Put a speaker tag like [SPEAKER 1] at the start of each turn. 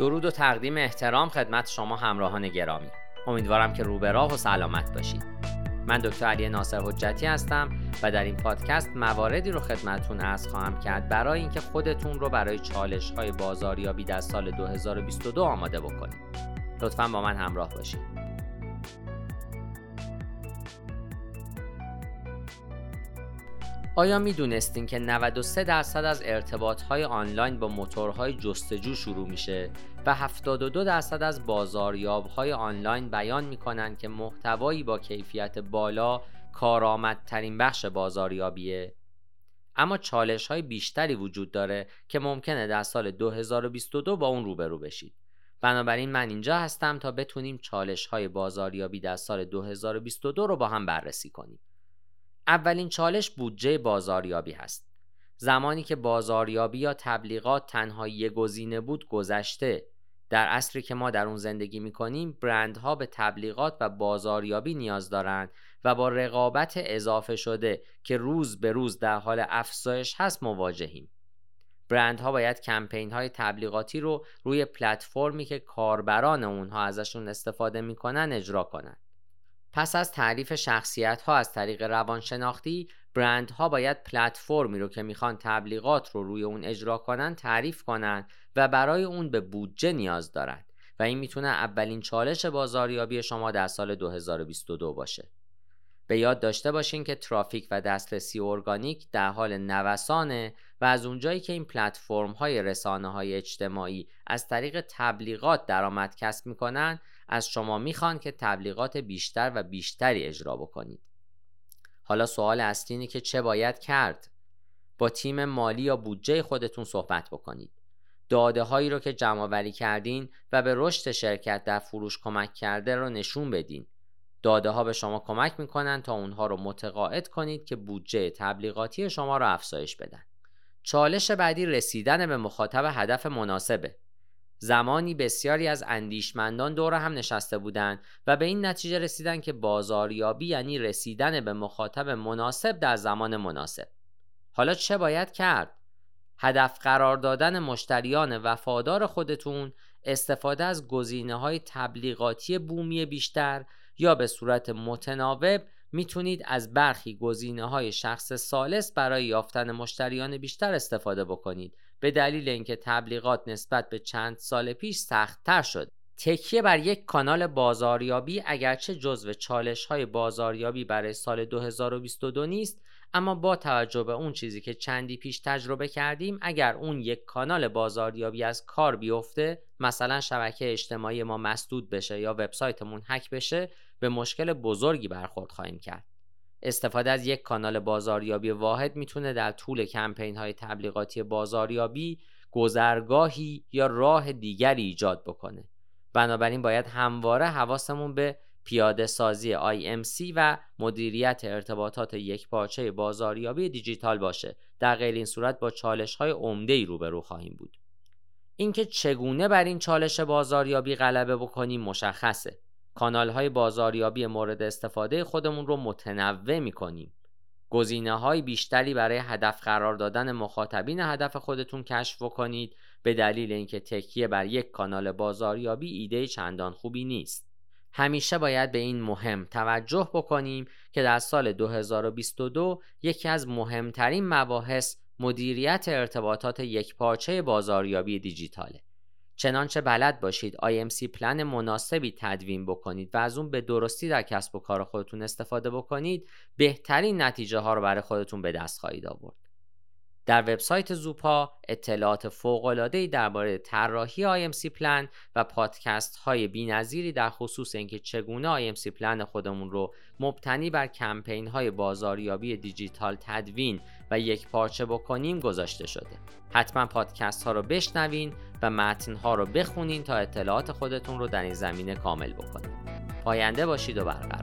[SPEAKER 1] درود و تقدیم احترام خدمت شما همراهان گرامی. امیدوارم که روبراه و سلامت باشید. من دکتر علی ناصر حجتی هستم و در این پادکست مواردی رو خدمتون ارز خواهم کرد برای اینکه خودتون رو برای چالش های بازاریابی در سال 2022 آماده بکنید. لطفا با من همراه باشید. آیا می دونستین که 93 درصد از ارتباط های آنلاین با موتورهای جستجو شروع میشه و 72 درصد از بازاریاب های آنلاین بیان می‌کنن که محتوایی با کیفیت بالا کارآمدترین بخش بازاریابیه؟ اما چالش های بیشتری وجود داره که ممکنه در سال 2022 با اون روبرو بشید. بنابراین من اینجا هستم تا بتونیم چالش های بازاریابی در سال 2022 رو با هم بررسی کنیم. اولین چالش بودجه بازاریابی هست. زمانی که بازاریابی یا تبلیغات تنها یک گزینه بود گذشته. در عصری که ما در اون زندگی می کنیم برندها به تبلیغات و بازاریابی نیاز دارند و با رقابت اضافه شده که روز به روز در حال افزایش هست مواجهیم. برندها باید کمپین های تبلیغاتی رو روی پلتفرمی که کاربران اونها ازشون استفاده می‌کنن اجرا کنند. پس از تعریف شخصیت ها از طریق روانشناختی برندها باید پلتفرمی رو که می‌خوان تبلیغات رو روی اون اجرا کنن تعریف کنن و برای اون به بودجه نیاز دارند و این می‌تونه اولین چالش بازاریابی شما در سال 2022 باشه. به یاد داشته باشین که ترافیک و دسترسی ارگانیک در حال نوسانه و از اونجایی که این پلتفرم های رسانه های اجتماعی از طریق تبلیغات درآمد کسب می‌کنن از شما می‌خوان که تبلیغات بیشتر و بیشتری اجرا بکنید. حالا سوال اصلی اینه که چه باید کرد؟ با تیم مالی یا بودجه خودتون صحبت بکنید. داده هایی رو که جمع کردین و به رشد شرکت در فروش کمک کرده رو نشون بدین. داده ها به شما کمک می‌کنن تا اونها رو متقاعد کنید که بودجه تبلیغاتی شما رو افزایش بدن. چالش بعدی رسیدن به مخاطب هدف مناسبه. زمانی بسیاری از اندیشمندان دور هم نشسته بودند و به این نتیجه رسیدن که بازاریابی یعنی رسیدن به مخاطب مناسب در زمان مناسب. حالا چه باید کرد؟ هدف قرار دادن مشتریان وفادار خودتون استفاده از گزینه های تبلیغاتی بومی بیشتر یا به صورت متناوب می‌تونید از برخی گزینه های شخص سالس برای یافتن مشتریان بیشتر استفاده بکنید. به دلیل اینکه تبلیغات نسبت به چند سال پیش سختتر شد. تکیه بر یک کانال بازاریابی اگرچه جزو چالش های بازاریابی برای سال 2022 نیست اما با توجه به اون چیزی که چندی پیش تجربه کردیم اگر اون یک کانال بازاریابی از کار بیفته مثلا شبکه اجتماعی ما مسدود بشه یا وبسایتمون هک بشه به مشکل بزرگی برخورد خواهیم کرد. استفاده از یک کانال بازاریابی واحد می‌تونه در طول کمپین های تبلیغاتی بازاریابی گذرگاهی یا راه دیگری ایجاد بکنه. بنابراین باید همواره حواسمون به پیاده سازی IMC و مدیریت ارتباطات یک پارچه بازاریابی دیجیتال باشه در غیر این صورت با چالش های عمده ای روبرو خواهیم بود اینکه چگونه بر این چالش بازاریابی غلبه بکنیم مشخصه کانال های بازاریابی مورد استفاده خودمون رو متنوع می کنیم. گزینه های بیشتری برای هدف قرار دادن مخاطبین هدف خودتون کشف کنید به دلیل اینکه تکیه بر یک کانال بازاریابی ایده چندان خوبی نیست. همیشه باید به این مهم توجه بکنیم که در سال 2022 یکی از مهمترین مباحث مدیریت ارتباطات یک پارچه بازاریابی دیجیتاله. چنانچه بلد باشید IMC پلن مناسبی تدوین بکنید و از اون به درستی در کسب و کار خودتون استفاده بکنید بهترین نتیجه ها رو برای خودتون به دست خواهید آورد در وبسایت زوپا اطلاعات فوق‌العاده‌ای درباره طراحی IMC پلن و پادکست های بی‌نظیری در خصوص اینکه چگونه IMC پلن خودمون رو مبتنی بر کمپین های بازاریابی دیجیتال تدوین و یک پارچه بکنیم گذاشته شده. حتما پادکست ها رو بشنوین و متن ها رو بخونین تا اطلاعات خودتون رو در این زمینه کامل بکنید. پاینده باشید و برقرار